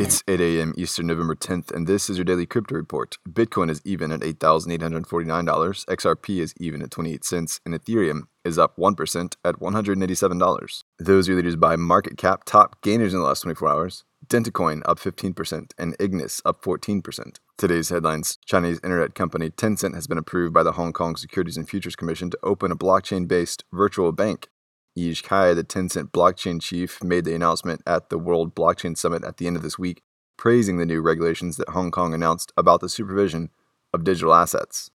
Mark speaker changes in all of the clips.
Speaker 1: It's 8 a.m. Eastern, November 10th, and this is your daily crypto report. Bitcoin is even at $8,849, XRP is even at 28 cents, and Ethereum is up 1% at $187. Those are the leaders by market cap, top gainers in the last 24 hours. Dentacoin up 15%, and Ignis up 14%. Today's headlines Chinese internet company Tencent has been approved by the Hong Kong Securities and Futures Commission to open a blockchain based virtual bank Yish Kai, the Tencent blockchain chief, made the announcement at the World Blockchain Summit at the end of this week, praising the new regulations that Hong Kong announced about the supervision of digital assets.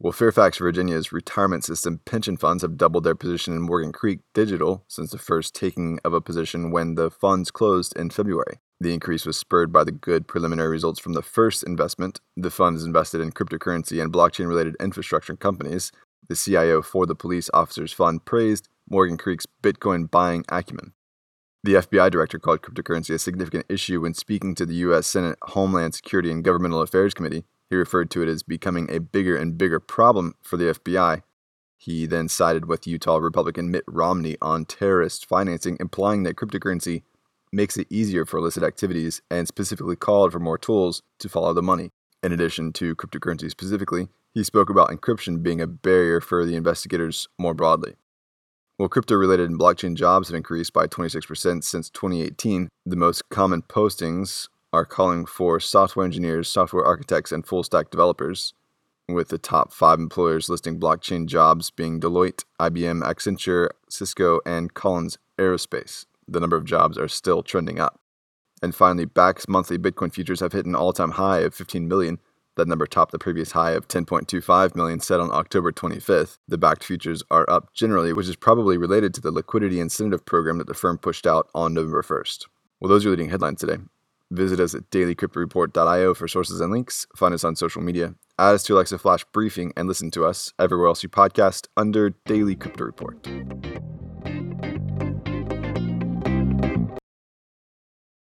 Speaker 1: Well, Fairfax Virginia's retirement system pension funds have doubled their position in Morgan Creek Digital since the first taking of a position when the funds closed in February. The increase was spurred by the good preliminary results from the first investment. The fund is invested in cryptocurrency and blockchain related infrastructure companies. The CIO for the Police Officers Fund praised Morgan Creek's Bitcoin buying acumen. The FBI director called cryptocurrency a significant issue when speaking to the U.S. Senate Homeland Security and Governmental Affairs Committee. He referred to it as becoming a bigger and bigger problem for the FBI. He then sided with Utah Republican Mitt Romney on terrorist financing, implying that cryptocurrency makes it easier for illicit activities and specifically called for more tools to follow the money. In addition to cryptocurrency specifically, he spoke about encryption being a barrier for the investigators more broadly. While crypto related and blockchain jobs have increased by 26% since 2018, the most common postings are calling for software engineers, software architects, and full stack developers, with the top five employers listing blockchain jobs being Deloitte, IBM, Accenture, Cisco, and Collins Aerospace. The number of jobs are still trending up. And finally, Bakkt's monthly Bitcoin futures have hit an all time high of 15 million, that number topped the previous high of 10.25 million set on October 25th. The Bakkt futures are up generally, which is probably related to the liquidity incentive program that the firm pushed out on November 1st. Well, those are leading headlines today. Visit us at dailycryptoreport.io for sources and links. Find us on social media. Add us to Alexa Flash Briefing and listen to us everywhere else you podcast under Daily Crypto Report.